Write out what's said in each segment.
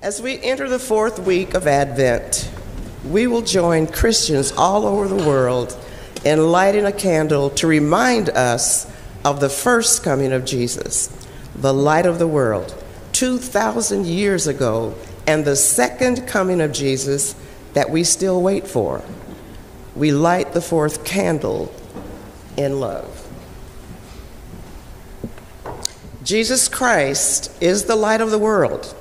As we enter the fourth week of Advent, we will join Christians all over the world in lighting a candle to remind us of the first coming of Jesus, the light of the world, 2,000 years ago, and the second coming of Jesus that we still wait for. We light the fourth candle in love. Jesus Christ is the light of the world.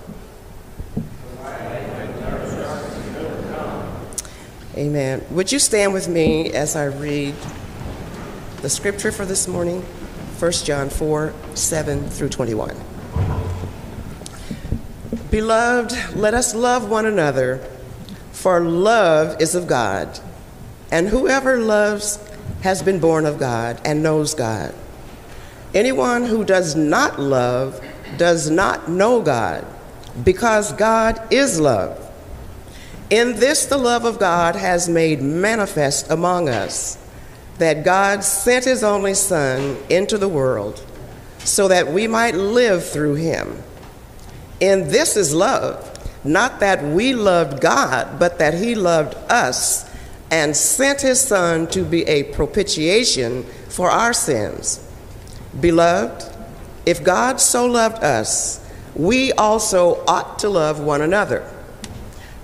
Amen. Would you stand with me as I read the scripture for this morning? 1 John 4 7 through 21. Beloved, let us love one another, for love is of God. And whoever loves has been born of God and knows God. Anyone who does not love does not know God, because God is love. In this, the love of God has made manifest among us that God sent his only Son into the world so that we might live through him. In this is love, not that we loved God, but that he loved us and sent his Son to be a propitiation for our sins. Beloved, if God so loved us, we also ought to love one another.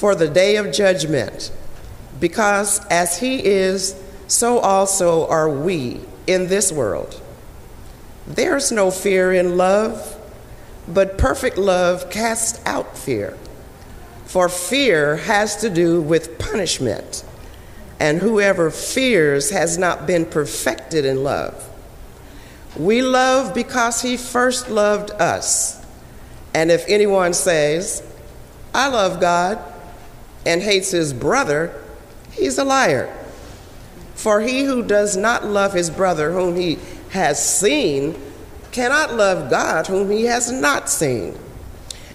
for the day of judgment. Because as he is, so also are we in this world. There's no fear in love, but perfect love casts out fear. For fear has to do with punishment, and whoever fears has not been perfected in love. We love because he first loved us. And if anyone says, I love God, and hates his brother, he's a liar. For he who does not love his brother whom he has seen cannot love God whom he has not seen.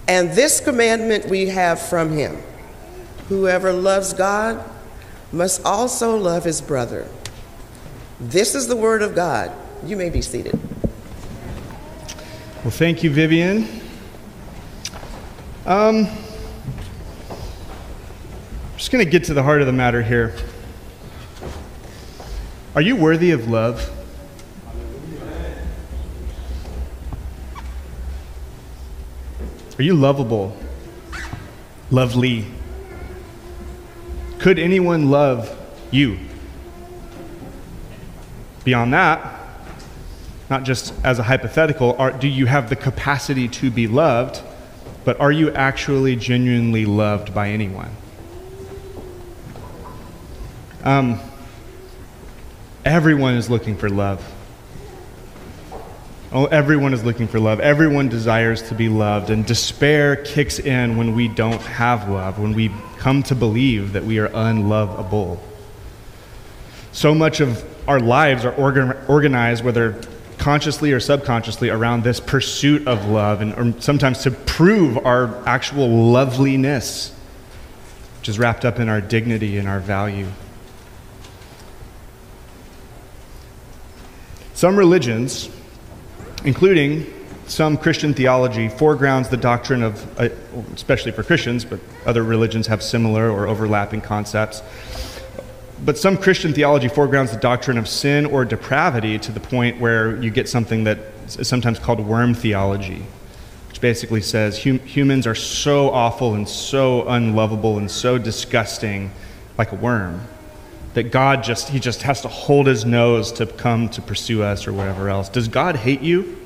And this commandment we have from him whoever loves God must also love his brother. This is the word of God. You may be seated. Well, thank you, Vivian. Um, just going to get to the heart of the matter here. Are you worthy of love? Are you lovable? Lovely? Could anyone love you? Beyond that, not just as a hypothetical, are, do you have the capacity to be loved, but are you actually genuinely loved by anyone? Um, everyone is looking for love. Oh, everyone is looking for love. Everyone desires to be loved. And despair kicks in when we don't have love, when we come to believe that we are unlovable. So much of our lives are organ- organized, whether consciously or subconsciously, around this pursuit of love, and sometimes to prove our actual loveliness, which is wrapped up in our dignity and our value. Some religions, including some Christian theology, foregrounds the doctrine of, uh, especially for Christians, but other religions have similar or overlapping concepts. But some Christian theology foregrounds the doctrine of sin or depravity to the point where you get something that is sometimes called worm theology, which basically says hum- humans are so awful and so unlovable and so disgusting, like a worm, that God just, he just has to hold his nose to come to pursue us or whatever else. Does God hate you?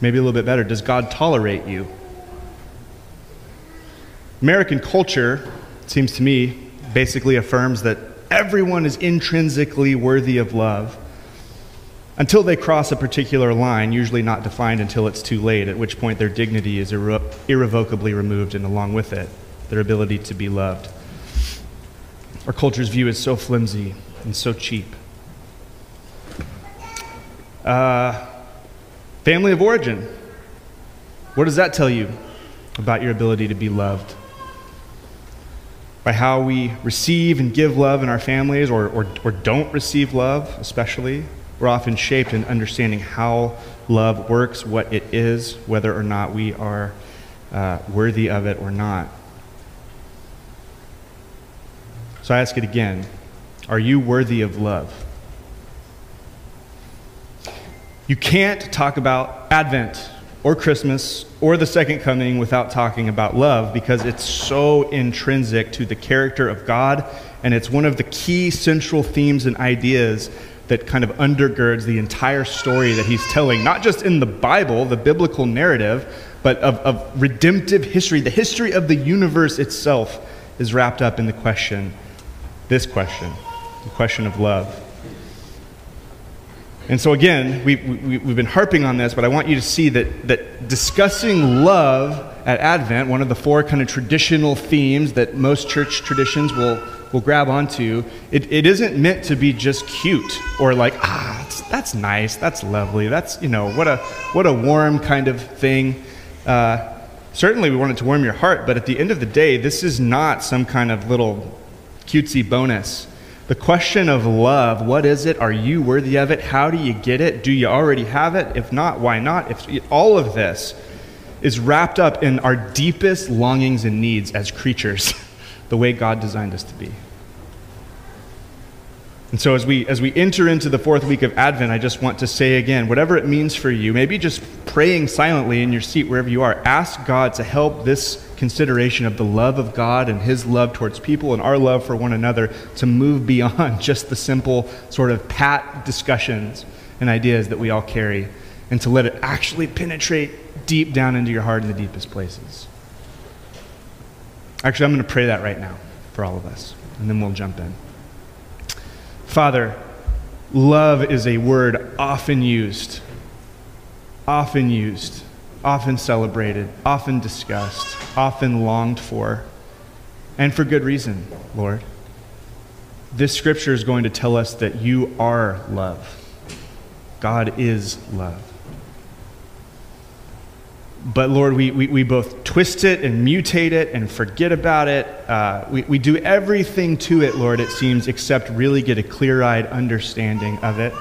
Maybe a little bit better. Does God tolerate you? American culture, it seems to me, basically affirms that everyone is intrinsically worthy of love until they cross a particular line, usually not defined until it's too late, at which point their dignity is irre- irrevocably removed, and along with it, their ability to be loved. Our culture's view is so flimsy and so cheap. Uh, family of origin. What does that tell you about your ability to be loved? By how we receive and give love in our families, or, or, or don't receive love, especially, we're often shaped in understanding how love works, what it is, whether or not we are uh, worthy of it or not. So I ask it again Are you worthy of love? You can't talk about Advent or Christmas or the second coming without talking about love because it's so intrinsic to the character of God and it's one of the key central themes and ideas that kind of undergirds the entire story that he's telling, not just in the Bible, the biblical narrative, but of, of redemptive history. The history of the universe itself is wrapped up in the question, this question, the question of love. And so, again, we, we, we've been harping on this, but I want you to see that, that discussing love at Advent, one of the four kind of traditional themes that most church traditions will, will grab onto, it, it isn't meant to be just cute or like, ah, that's nice, that's lovely, that's, you know, what a, what a warm kind of thing. Uh, certainly, we want it to warm your heart, but at the end of the day, this is not some kind of little cutesy bonus. The question of love, what is it? Are you worthy of it? How do you get it? Do you already have it? If not, why not? If all of this is wrapped up in our deepest longings and needs as creatures, the way God designed us to be. And so as we as we enter into the fourth week of Advent, I just want to say again, whatever it means for you, maybe just praying silently in your seat wherever you are, ask God to help this consideration of the love of God and his love towards people and our love for one another to move beyond just the simple sort of pat discussions and ideas that we all carry and to let it actually penetrate deep down into your heart in the deepest places. Actually, I'm going to pray that right now for all of us, and then we'll jump in. Father, love is a word often used, often used, often celebrated, often discussed, often longed for, and for good reason, Lord. This scripture is going to tell us that you are love. God is love. But Lord, we, we, we both twist it and mutate it and forget about it. Uh, we, we do everything to it, Lord, it seems, except really get a clear eyed understanding of it.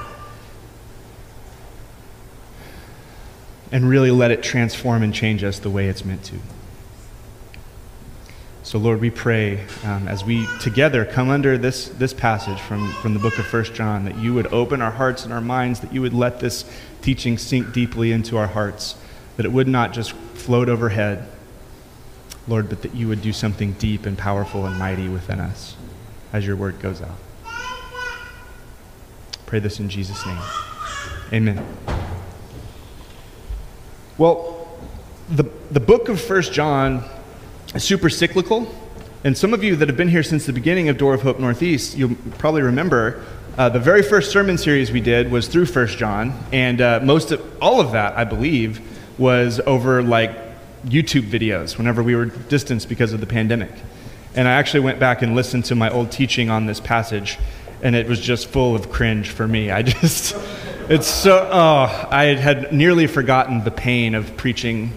And really let it transform and change us the way it's meant to. So, Lord, we pray um, as we together come under this, this passage from, from the book of 1 John that you would open our hearts and our minds, that you would let this teaching sink deeply into our hearts that it would not just float overhead, Lord, but that you would do something deep and powerful and mighty within us as your word goes out. Pray this in Jesus' name. Amen. Well, the, the book of First John is super cyclical. And some of you that have been here since the beginning of Door of Hope Northeast, you'll probably remember uh, the very first sermon series we did was through First John. And uh, most of all of that, I believe, was over like YouTube videos whenever we were distanced because of the pandemic. And I actually went back and listened to my old teaching on this passage, and it was just full of cringe for me. I just, it's so, oh, I had nearly forgotten the pain of preaching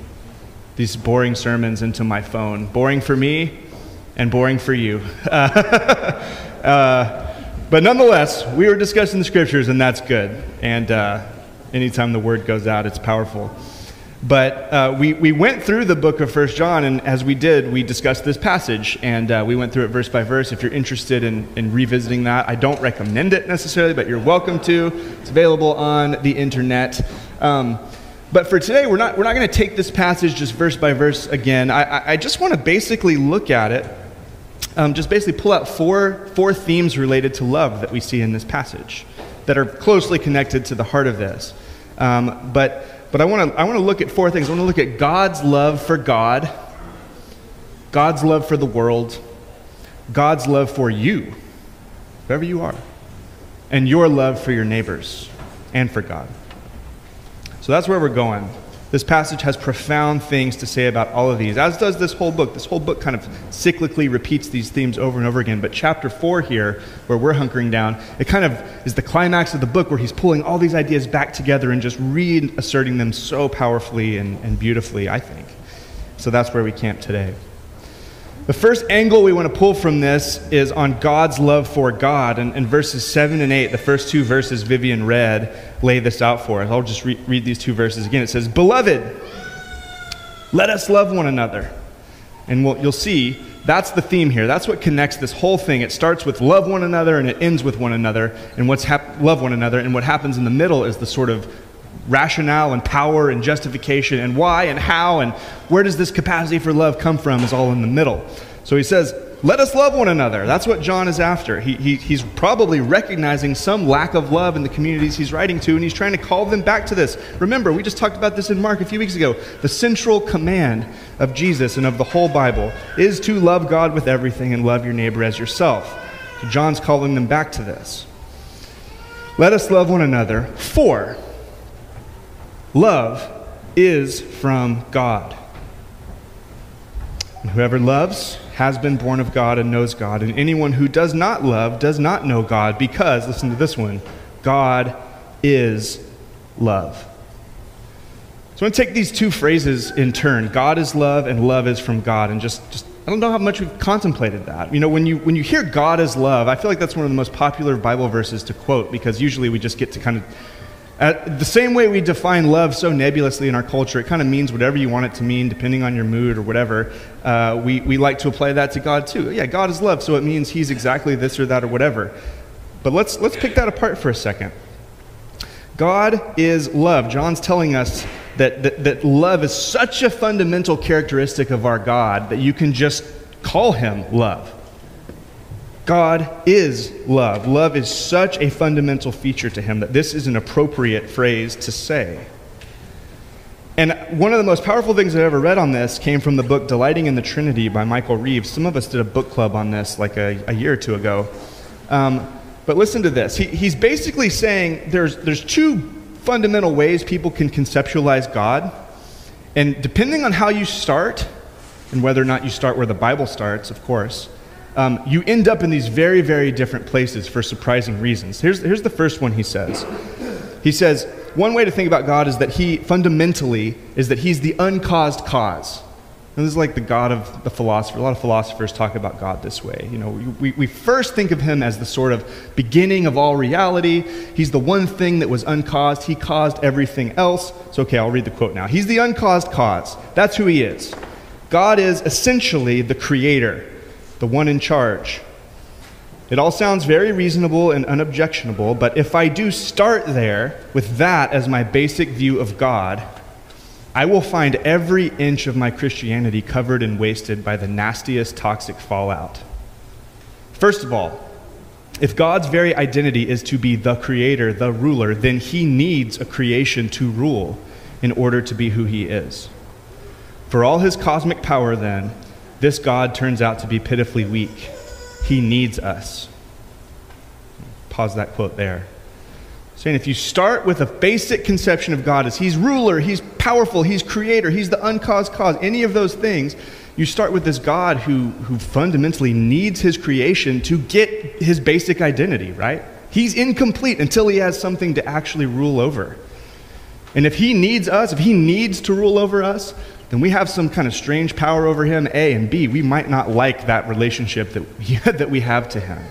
these boring sermons into my phone. Boring for me and boring for you. Uh, uh, but nonetheless, we were discussing the scriptures, and that's good. And uh, anytime the word goes out, it's powerful. But uh, we, we went through the book of First John, and as we did, we discussed this passage, and uh, we went through it verse by verse. If you're interested in, in revisiting that, I don't recommend it necessarily, but you're welcome to. It's available on the internet. Um, But for today, we're not, we're not going to take this passage just verse by verse again. I, I just want to basically look at it, um, just basically pull out four, four themes related to love that we see in this passage that are closely connected to the heart of this. Um, but but I want to I want to look at four things. I want to look at God's love for God, God's love for the world, God's love for you, whoever you are, and your love for your neighbors and for God. So that's where we're going. This passage has profound things to say about all of these, as does this whole book. This whole book kind of cyclically repeats these themes over and over again. But chapter four here, where we're hunkering down, it kind of is the climax of the book where he's pulling all these ideas back together and just reasserting them so powerfully and, and beautifully, I think. So that's where we camp today. The first angle we want to pull from this is on God's love for God. And in verses 7 and 8, the first two verses Vivian read, lay this out for us. I'll just re- read these two verses again. It says, Beloved, let us love one another. And we'll, you'll see that's the theme here. That's what connects this whole thing. It starts with love one another and it ends with one another. And what's hap- love one another. And what happens in the middle is the sort of rationale and power and justification and why and how and where does this capacity for love come from is all in the middle. So he says, let us love one another. That's what John is after. He, he, he's probably recognizing some lack of love in the communities he's writing to, and he's trying to call them back to this. Remember, we just talked about this in Mark a few weeks ago. The central command of Jesus and of the whole Bible is to love God with everything and love your neighbor as yourself. So John's calling them back to this. Let us love one another, for Love is from God. And whoever loves has been born of God and knows God. And anyone who does not love does not know God because, listen to this one, God is love. So I want to take these two phrases in turn God is love and love is from God and just, just I don't know how much we've contemplated that. You know, when you, when you hear God is love, I feel like that's one of the most popular Bible verses to quote because usually we just get to kind of uh, the same way we define love so nebulously in our culture, it kind of means whatever you want it to mean, depending on your mood or whatever. Uh, we, we like to apply that to God too. Yeah, God is love, so it means He's exactly this or that or whatever. But let's, let's pick that apart for a second. God is love. John's telling us that, that, that love is such a fundamental characteristic of our God that you can just call Him love. God is love. Love is such a fundamental feature to him that this is an appropriate phrase to say. And one of the most powerful things I've ever read on this came from the book Delighting in the Trinity by Michael Reeves. Some of us did a book club on this like a, a year or two ago. Um, but listen to this. He, he's basically saying there's, there's two fundamental ways people can conceptualize God. And depending on how you start, and whether or not you start where the Bible starts, of course, um, you end up in these very, very different places for surprising reasons. Here's, here's the first one he says. He says, one way to think about God is that he fundamentally is that he's the uncaused cause. And this is like the God of the philosopher. A lot of philosophers talk about God this way. You know, we, we first think of him as the sort of beginning of all reality. He's the one thing that was uncaused. He caused everything else. So, okay, I'll read the quote now. He's the uncaused cause. That's who he is. God is essentially the creator the one in charge. It all sounds very reasonable and unobjectionable, but if I do start there with that as my basic view of God, I will find every inch of my Christianity covered and wasted by the nastiest toxic fallout. First of all, if God's very identity is to be the creator, the ruler, then he needs a creation to rule in order to be who he is. For all his cosmic power, then, this God turns out to be pitifully weak. He needs us. Pause that quote there. Saying if you start with a basic conception of God as He's ruler, He's powerful, He's creator, He's the uncaused cause, any of those things, you start with this God who, who fundamentally needs His creation to get His basic identity, right? He's incomplete until He has something to actually rule over. And if He needs us, if He needs to rule over us, then we have some kind of strange power over him, A, and B, we might not like that relationship that we, that we have to him.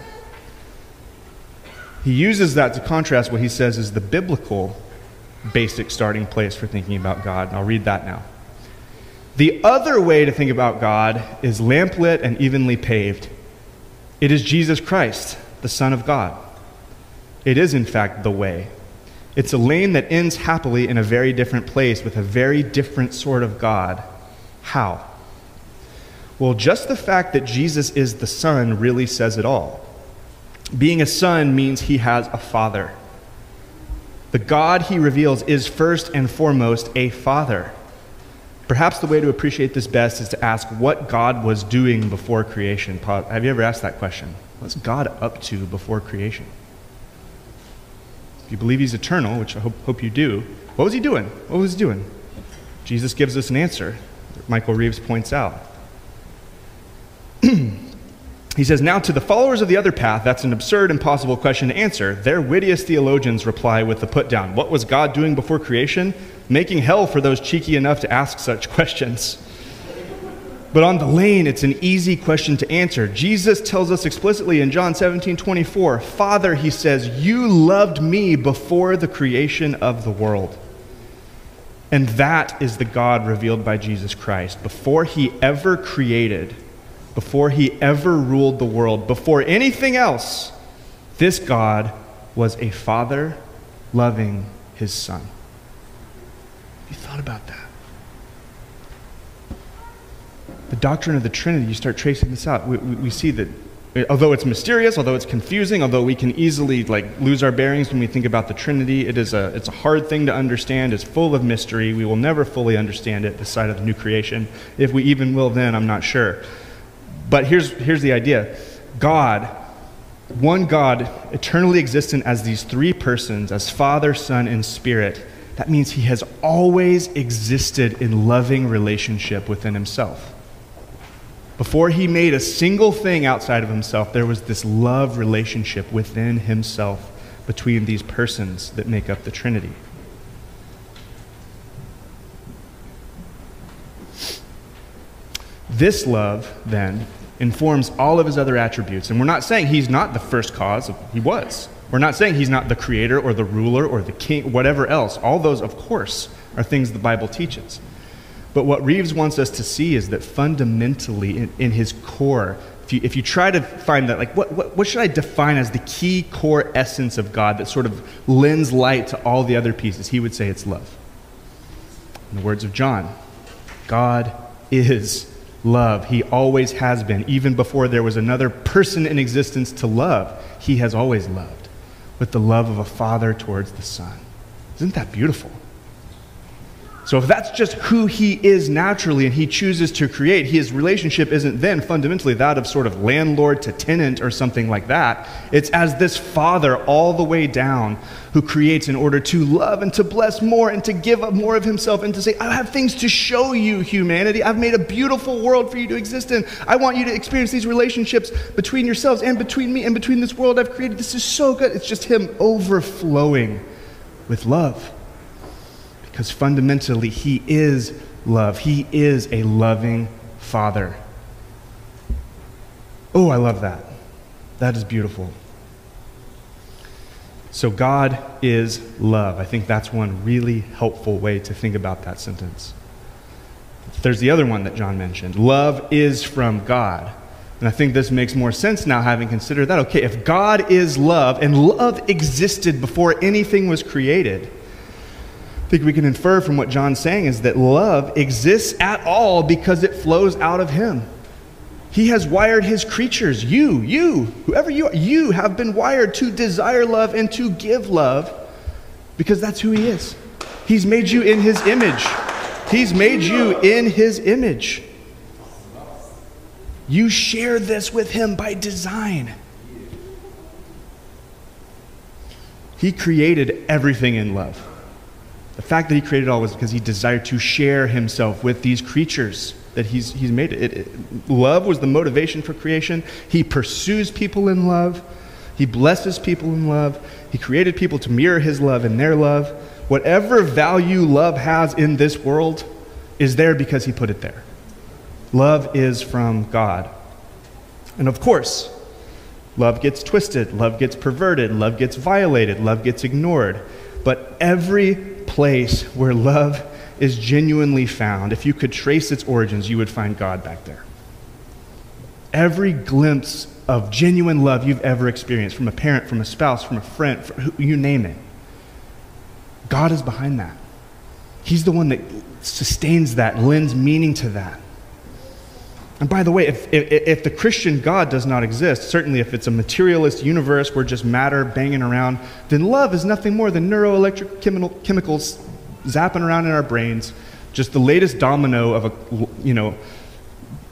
He uses that to contrast what he says is the biblical basic starting place for thinking about God. And I'll read that now. The other way to think about God is lamplit and evenly paved. It is Jesus Christ, the Son of God. It is, in fact, the way. It's a lane that ends happily in a very different place with a very different sort of God. How? Well, just the fact that Jesus is the Son really says it all. Being a son means he has a father. The God he reveals is first and foremost a father. Perhaps the way to appreciate this best is to ask what God was doing before creation. Have you ever asked that question? What's God up to before creation? If you believe he's eternal, which I hope, hope you do, what was he doing? What was he doing? Jesus gives us an answer. Michael Reeves points out. He says, Now to the followers of the other path, that's an absurd, impossible question to answer. Their wittiest theologians reply with the put down What was God doing before creation? Making hell for those cheeky enough to ask such questions. But on the lane, it's an easy question to answer. Jesus tells us explicitly in John 17 24, Father, he says, you loved me before the creation of the world. And that is the God revealed by Jesus Christ. Before he ever created, before he ever ruled the world, before anything else, this God was a father loving his son. Have You thought about that? The doctrine of the Trinity, you start tracing this out. We, we, we see that uh, although it's mysterious, although it's confusing, although we can easily like lose our bearings when we think about the Trinity, it is a it's a hard thing to understand. It's full of mystery. We will never fully understand it this side of the new creation. If we even will then, I'm not sure. But here's, here's the idea God, one God, eternally existent as these three persons, as Father, Son, and Spirit, that means he has always existed in loving relationship within himself. Before he made a single thing outside of himself, there was this love relationship within himself between these persons that make up the Trinity. This love, then, informs all of his other attributes. And we're not saying he's not the first cause, he was. We're not saying he's not the creator or the ruler or the king, whatever else. All those, of course, are things the Bible teaches. But what Reeves wants us to see is that fundamentally, in, in his core, if you, if you, try to find that, like, what, what, what should I define as the key core essence of God that sort of lends light to all the other pieces, he would say it's love. In the words of John, God is love. He always has been. Even before there was another person in existence to love, he has always loved with the love of a father towards the son. Isn't that beautiful? So, if that's just who he is naturally and he chooses to create, his relationship isn't then fundamentally that of sort of landlord to tenant or something like that. It's as this father all the way down who creates in order to love and to bless more and to give up more of himself and to say, I have things to show you, humanity. I've made a beautiful world for you to exist in. I want you to experience these relationships between yourselves and between me and between this world I've created. This is so good. It's just him overflowing with love because fundamentally, He is love. He is a loving Father. Oh, I love that. That is beautiful. So, God is love. I think that's one really helpful way to think about that sentence. There's the other one that John mentioned love is from God. And I think this makes more sense now, having considered that. Okay, if God is love and love existed before anything was created, think we can infer from what John's saying is that love exists at all because it flows out of him. He has wired his creatures, you, you, whoever you are, you have been wired to desire love and to give love because that's who he is. He's made you in his image. He's made you in his image. You share this with him by design. He created everything in love. The fact that he created all was because he desired to share himself with these creatures that he's, he's made. It, it, love was the motivation for creation. He pursues people in love. He blesses people in love. He created people to mirror his love and their love. Whatever value love has in this world is there because he put it there. Love is from God. And of course, love gets twisted, love gets perverted, love gets violated, love gets ignored. But every place where love is genuinely found, if you could trace its origins, you would find God back there. Every glimpse of genuine love you've ever experienced from a parent, from a spouse, from a friend, from, you name it, God is behind that. He's the one that sustains that, lends meaning to that. And by the way, if, if, if, the Christian God does not exist, certainly if it's a materialist universe where just matter banging around, then love is nothing more than neuroelectric chemicals zapping around in our brains, just the latest domino of a, you know,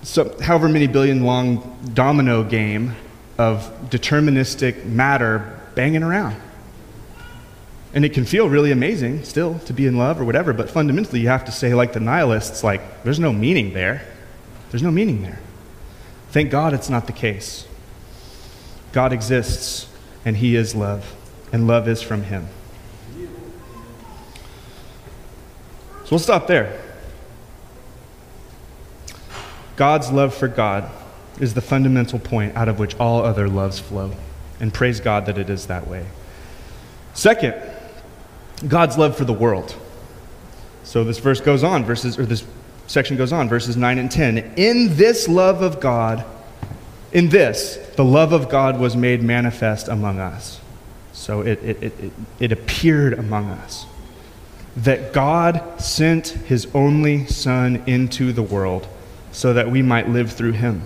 so however many billion long domino game of deterministic matter banging around. And it can feel really amazing still to be in love or whatever, but fundamentally you have to say, like the nihilists, like, there's no meaning there. There's no meaning there. Thank God it's not the case. God exists, and He is love, and love is from Him. So we'll stop there. God's love for God is the fundamental point out of which all other loves flow. And praise God that it is that way. Second, God's love for the world. So this verse goes on, verses, or this section goes on, verses 9 and 10. In this love of God, in this, the love of God was made manifest among us. So it, it, it, it, appeared among us. That God sent his only Son into the world so that we might live through him.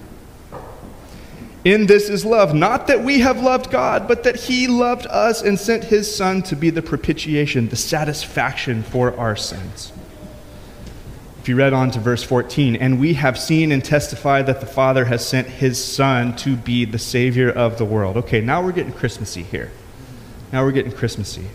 In this is love, not that we have loved God, but that he loved us and sent his Son to be the propitiation, the satisfaction for our sins. If you read on to verse 14, and we have seen and testified that the Father has sent his Son to be the Savior of the world. Okay, now we're getting Christmassy here. Now we're getting Christmassy.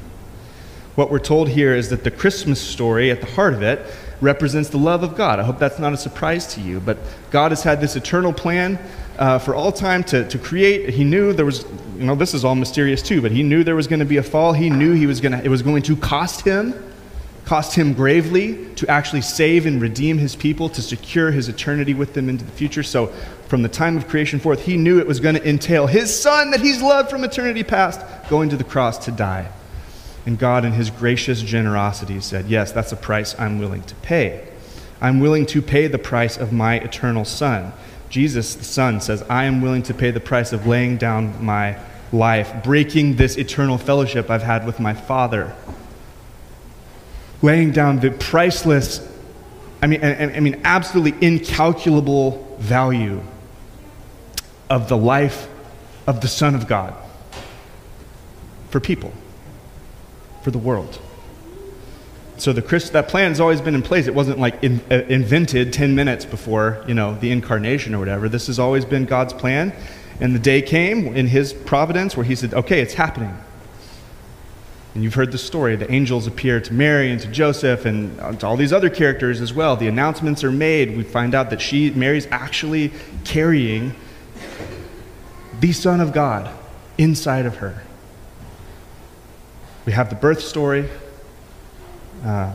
What we're told here is that the Christmas story, at the heart of it, represents the love of God. I hope that's not a surprise to you, but God has had this eternal plan uh, for all time to, to create. He knew there was, you know, this is all mysterious too, but he knew there was going to be a fall. He knew he was gonna, it was going to cost him cost him gravely to actually save and redeem his people, to secure his eternity with them into the future. So, from the time of creation forth, he knew it was going to entail his son that he's loved from eternity past going to the cross to die. And God, in his gracious generosity, said, Yes, that's a price I'm willing to pay. I'm willing to pay the price of my eternal son. Jesus, the Son, says, I am willing to pay the price of laying down my life, breaking this eternal fellowship I've had with my Father laying down the priceless, I mean, I mean, absolutely incalculable value of the life of the Son of God for people, for the world. So the Christ, that plan has always been in place. It wasn't like in, uh, invented 10 minutes before, you know, the incarnation or whatever. This has always been God's plan. And the day came in his providence where he said, okay, it's happening. And you've heard the story. The angels appear to Mary and to Joseph and to all these other characters as well. The announcements are made. We find out that she, Mary's actually carrying the Son of God inside of her. We have the birth story, uh,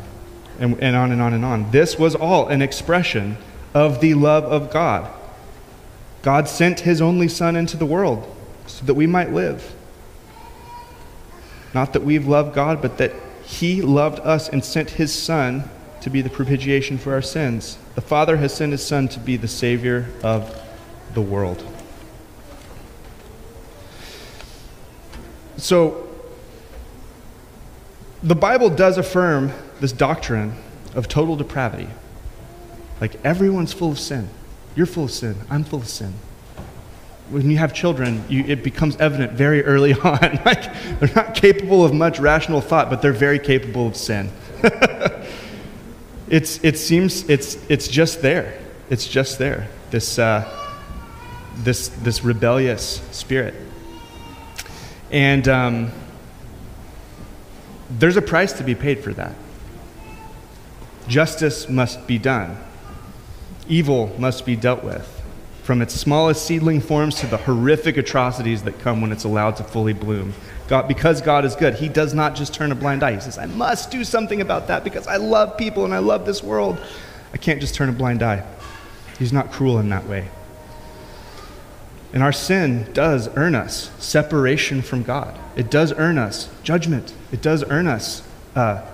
and, and on and on and on. This was all an expression of the love of God. God sent his only Son into the world so that we might live. Not that we've loved God, but that He loved us and sent His Son to be the propitiation for our sins. The Father has sent His Son to be the Savior of the world. So, the Bible does affirm this doctrine of total depravity. Like everyone's full of sin. You're full of sin. I'm full of sin when you have children, you, it becomes evident very early on. like they're not capable of much rational thought, but they're very capable of sin. it's, it seems it's, it's just there. It's just there. This, uh, this, this rebellious spirit. And um, there's a price to be paid for that. Justice must be done, evil must be dealt with from its smallest seedling forms to the horrific atrocities that come when it's allowed to fully bloom. God, because God is good, He does not just turn a blind eye. He says, I must do something about that because I love people and I love this world. I can't just turn a blind eye. He's not cruel in that way. And our sin does earn us separation from God. It does earn us judgment. It does earn us uh,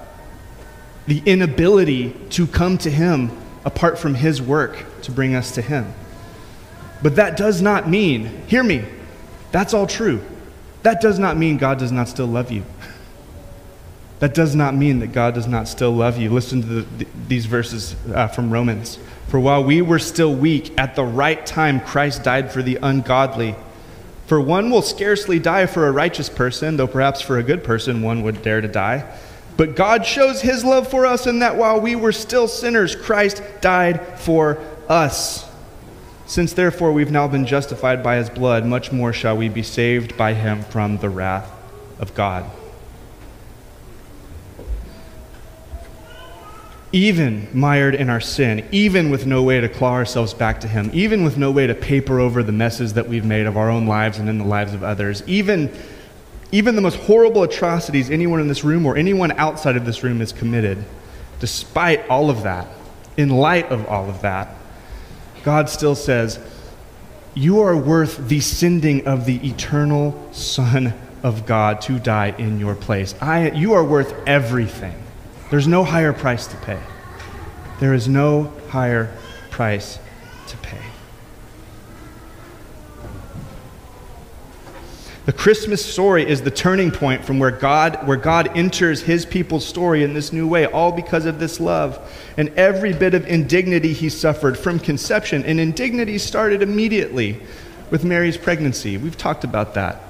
the inability to come to Him apart from His work to bring us to Him. But that does not mean, hear me, that's all true. That does not mean God does not still love you. That does not mean that God does not still love you. Listen to the, these verses uh, from Romans. For while we were still weak, at the right time Christ died for the ungodly. For one will scarcely die for a righteous person, though perhaps for a good person one would dare to die. But God shows his love for us in that while we were still sinners, Christ died for us. Since therefore we've now been justified by his blood, much more shall we be saved by him from the wrath of God. even mired in our sin, even with no way to claw ourselves back to Him, even with no way to paper over the messes that we've made of our own lives and in the lives of others, even, even the most horrible atrocities anyone in this room or anyone outside of this room has committed, despite all of that, in light of all of that, God still says, You are worth the sending of the eternal Son of God to die in your place. I, you are worth everything. There's no higher price to pay. There is no higher price to pay. The Christmas story is the turning point from where God, where God enters his people's story in this new way, all because of this love. And every bit of indignity he suffered from conception, and indignity started immediately with Mary's pregnancy. We've talked about that.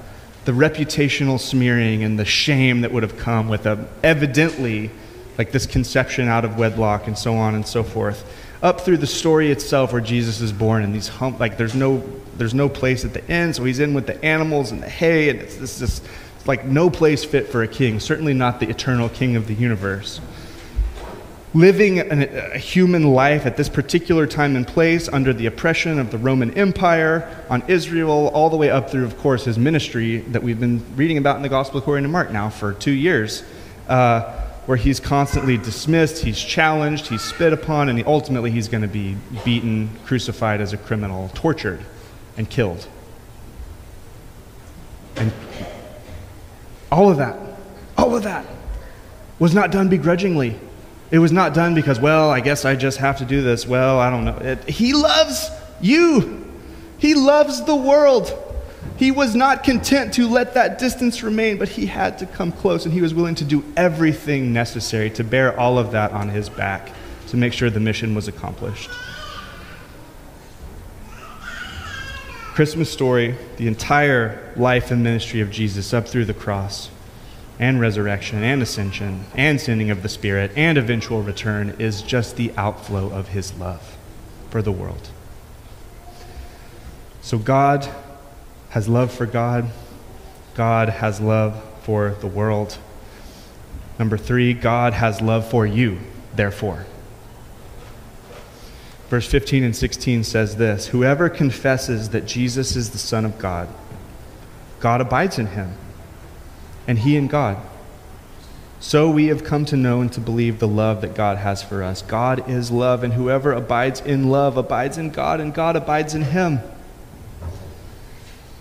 The reputational smearing and the shame that would have come with a evidently like this conception out of wedlock and so on and so forth up through the story itself where jesus is born and these hump like there's no there's no place at the end so he's in with the animals and the hay and it's just like no place fit for a king certainly not the eternal king of the universe. Living an, a human life at this particular time and place under the oppression of the roman empire on israel all the way up through of course his ministry that we've been reading about in the gospel according to mark now for two years uh, where he's constantly dismissed, he's challenged, he's spit upon, and ultimately he's going to be beaten, crucified as a criminal, tortured, and killed. And all of that, all of that was not done begrudgingly. It was not done because, well, I guess I just have to do this. Well, I don't know. It, he loves you. He loves the world. He was not content to let that distance remain, but he had to come close, and he was willing to do everything necessary to bear all of that on his back to make sure the mission was accomplished. Christmas story, the entire life and ministry of Jesus up through the cross and resurrection and ascension and sending of the Spirit and eventual return is just the outflow of his love for the world. So God has love for God. God has love for the world. Number three, God has love for you, therefore. Verse 15 and 16 says this Whoever confesses that Jesus is the Son of God, God abides in him, and he in God. So we have come to know and to believe the love that God has for us. God is love, and whoever abides in love abides in God, and God abides in him.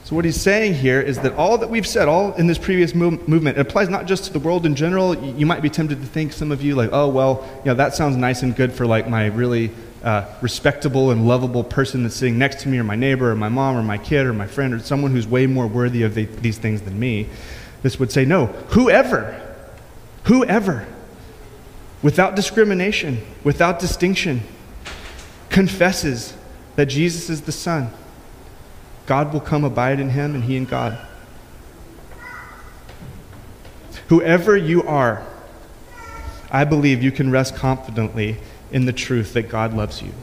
So, what he's saying here is that all that we've said, all in this previous move, movement, it applies not just to the world in general. You might be tempted to think, some of you, like, oh, well, you know, that sounds nice and good for like my really uh, respectable and lovable person that's sitting next to me, or my neighbor, or my mom, or my kid, or my friend, or someone who's way more worthy of the, these things than me. This would say, no, whoever, whoever, without discrimination, without distinction, confesses that Jesus is the Son God will come abide in him and he in God. Whoever you are, I believe you can rest confidently in the truth that God loves you.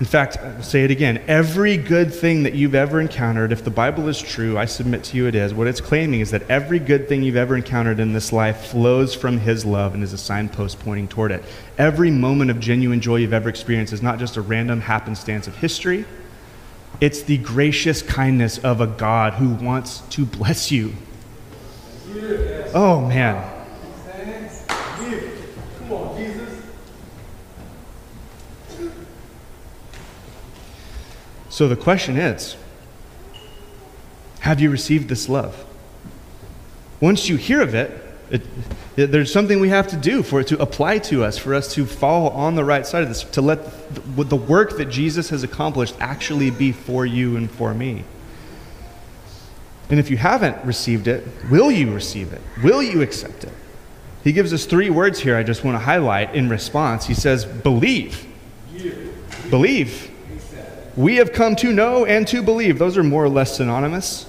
In fact, I'll say it again every good thing that you've ever encountered, if the Bible is true, I submit to you it is, what it's claiming is that every good thing you've ever encountered in this life flows from His love and is a signpost pointing toward it. Every moment of genuine joy you've ever experienced is not just a random happenstance of history, it's the gracious kindness of a God who wants to bless you. Oh, man. So the question is have you received this love? Once you hear of it, it, it, there's something we have to do for it to apply to us, for us to fall on the right side of this, to let the, the work that Jesus has accomplished actually be for you and for me. And if you haven't received it, will you receive it? Will you accept it? He gives us three words here I just want to highlight in response. He says, Believe. Believe. We have come to know and to believe. Those are more or less synonymous.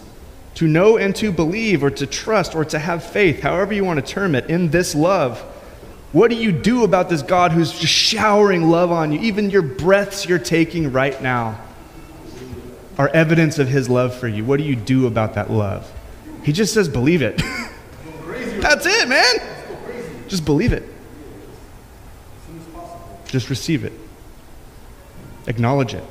To know and to believe, or to trust, or to have faith, however you want to term it, in this love. What do you do about this God who's just showering love on you? Even your breaths you're taking right now are evidence of his love for you. What do you do about that love? He just says, believe it. That's it, man. Just believe it. Just receive it. Acknowledge it.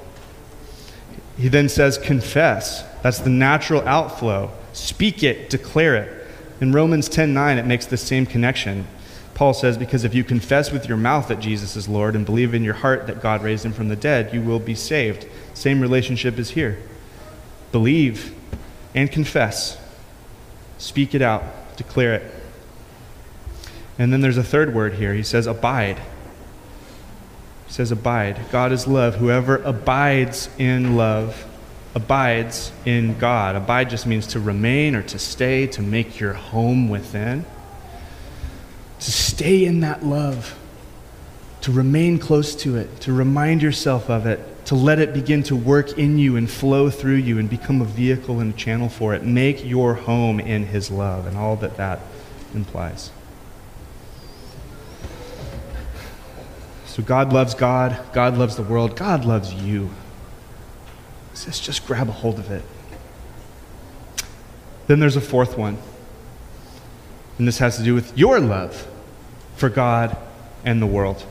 He then says, confess. That's the natural outflow. Speak it, declare it. In Romans 10 9, it makes the same connection. Paul says, Because if you confess with your mouth that Jesus is Lord and believe in your heart that God raised him from the dead, you will be saved. Same relationship is here. Believe and confess. Speak it out, declare it. And then there's a third word here. He says, Abide. He says, Abide. God is love. Whoever abides in love abides in God. Abide just means to remain or to stay, to make your home within to stay in that love, to remain close to it, to remind yourself of it, to let it begin to work in you and flow through you and become a vehicle and a channel for it. Make your home in His love and all that that implies. So God loves God, God loves the world, God loves you. Says, just grab a hold of it. Then there's a fourth one. And this has to do with your love for God and the world.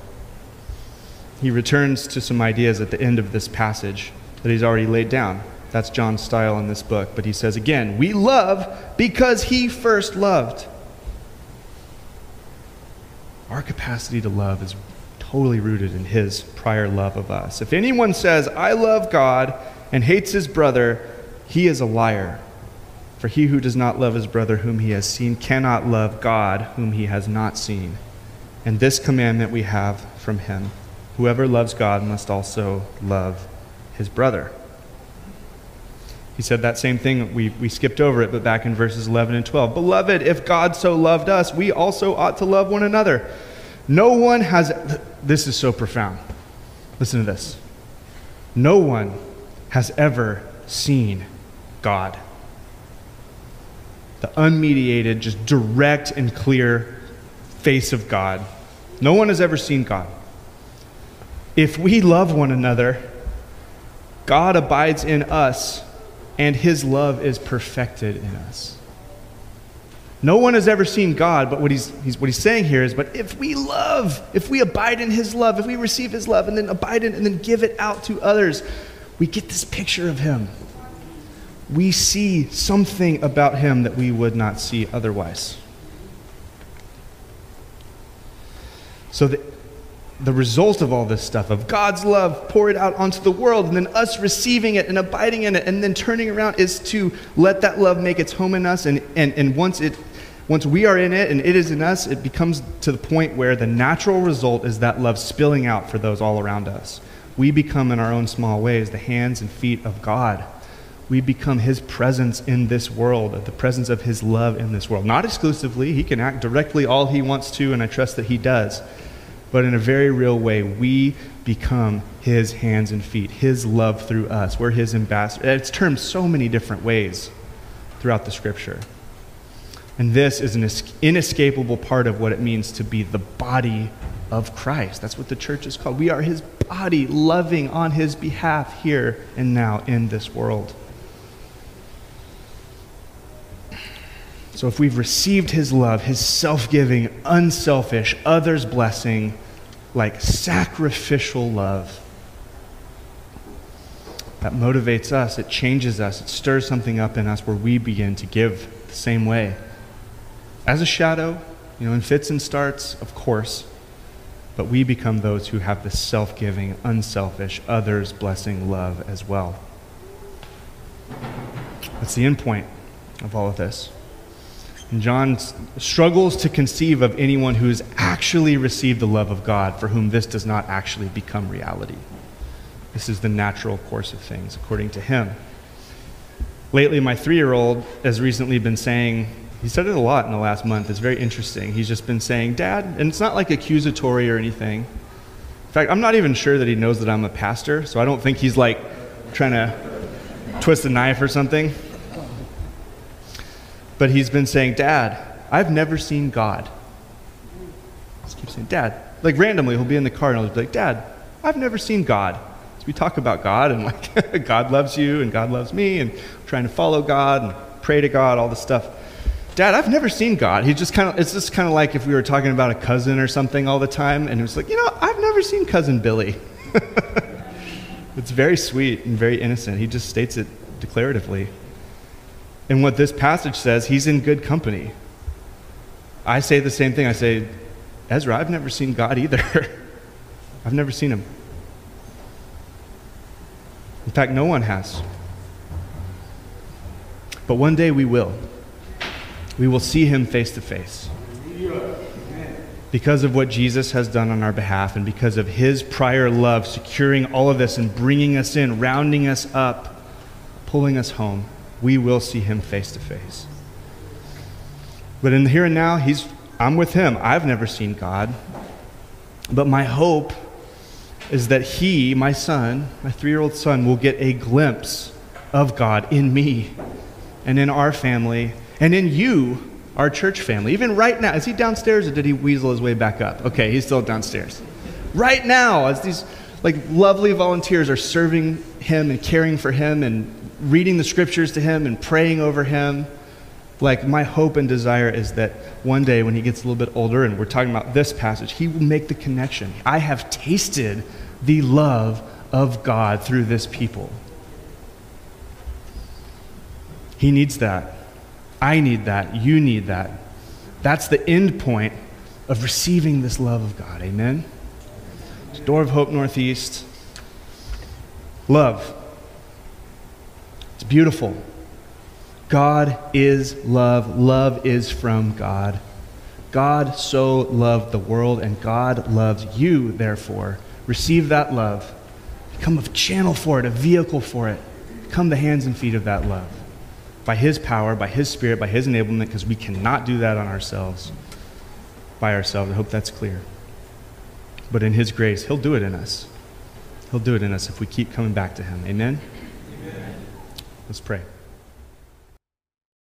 He returns to some ideas at the end of this passage that he's already laid down. That's John's style in this book. But he says again, We love because he first loved. Our capacity to love is totally rooted in his prior love of us. If anyone says, I love God and hates his brother, he is a liar. For he who does not love his brother whom he has seen cannot love God whom he has not seen. And this commandment we have from him whoever loves God must also love his brother. He said that same thing. We, we skipped over it, but back in verses 11 and 12. Beloved, if God so loved us, we also ought to love one another. No one has, this is so profound. Listen to this. No one has ever seen God the unmediated, just direct and clear face of God. No one has ever seen God. If we love one another, God abides in us, and his love is perfected in us. No one has ever seen God, but what he's, he's, what he's saying here is, but if we love, if we abide in his love, if we receive his love and then abide in and then give it out to others, we get this picture of him we see something about him that we would not see otherwise. So, the, the result of all this stuff, of God's love poured out onto the world, and then us receiving it and abiding in it, and then turning around, is to let that love make its home in us. And, and, and once, it, once we are in it and it is in us, it becomes to the point where the natural result is that love spilling out for those all around us. We become, in our own small ways, the hands and feet of God we become his presence in this world, the presence of his love in this world. Not exclusively, he can act directly all he wants to, and I trust that he does. But in a very real way, we become his hands and feet, his love through us. We're his ambassador. It's termed so many different ways throughout the scripture. And this is an inescapable part of what it means to be the body of Christ. That's what the church is called. We are his body, loving on his behalf here and now in this world. So if we've received his love, his self giving, unselfish, others blessing, like sacrificial love, that motivates us, it changes us, it stirs something up in us where we begin to give the same way. As a shadow, you know, in fits and starts, of course, but we become those who have the self giving, unselfish, others blessing love as well. That's the end point of all of this. And John struggles to conceive of anyone who has actually received the love of God for whom this does not actually become reality. This is the natural course of things, according to him. lately, my three year old has recently been saying, he said it a lot in the last month. It's very interesting. He's just been saying, Dad, and it's not like accusatory or anything. In fact, I'm not even sure that he knows that I'm a pastor, so I don't think he's like trying to twist a knife or something. But he's been saying, Dad, I've never seen God. Just keep saying, Dad. Like randomly, he'll be in the car and I'll be like, Dad, I've never seen God. So we talk about God and like God loves you and God loves me and trying to follow God and pray to God, all this stuff. Dad, I've never seen God. He just kind of, it's just kind of like if we were talking about a cousin or something all the time, and it was like, you know, I've never seen cousin Billy. it's very sweet and very innocent. He just states it declaratively. And what this passage says, he's in good company. I say the same thing. I say, Ezra, I've never seen God either. I've never seen him. In fact, no one has. But one day we will we will see him face to face. Because of what Jesus has done on our behalf and because of his prior love securing all of this and bringing us in, rounding us up, pulling us home, we will see him face to face. But in the here and now, he's, I'm with him. I've never seen God. But my hope is that he, my son, my three year old son, will get a glimpse of God in me and in our family and in you, our church family. Even right now, is he downstairs or did he weasel his way back up? Okay, he's still downstairs. Right now, as these like lovely volunteers are serving him and caring for him and reading the scriptures to him and praying over him, like my hope and desire is that one day when he gets a little bit older and we're talking about this passage, he will make the connection. I have tasted the love of God through this people. He needs that. I need that. You need that. That's the end point of receiving this love of God. Amen? Door of Hope Northeast. Love. It's beautiful. God is love. Love is from God. God so loved the world, and God loves you, therefore. Receive that love. Become a channel for it, a vehicle for it. Become the hands and feet of that love by His power, by His Spirit, by His enablement, because we cannot do that on ourselves, by ourselves. I hope that's clear. But in His grace, He'll do it in us. He'll do it in us if we keep coming back to Him. Amen? Amen. Let's pray.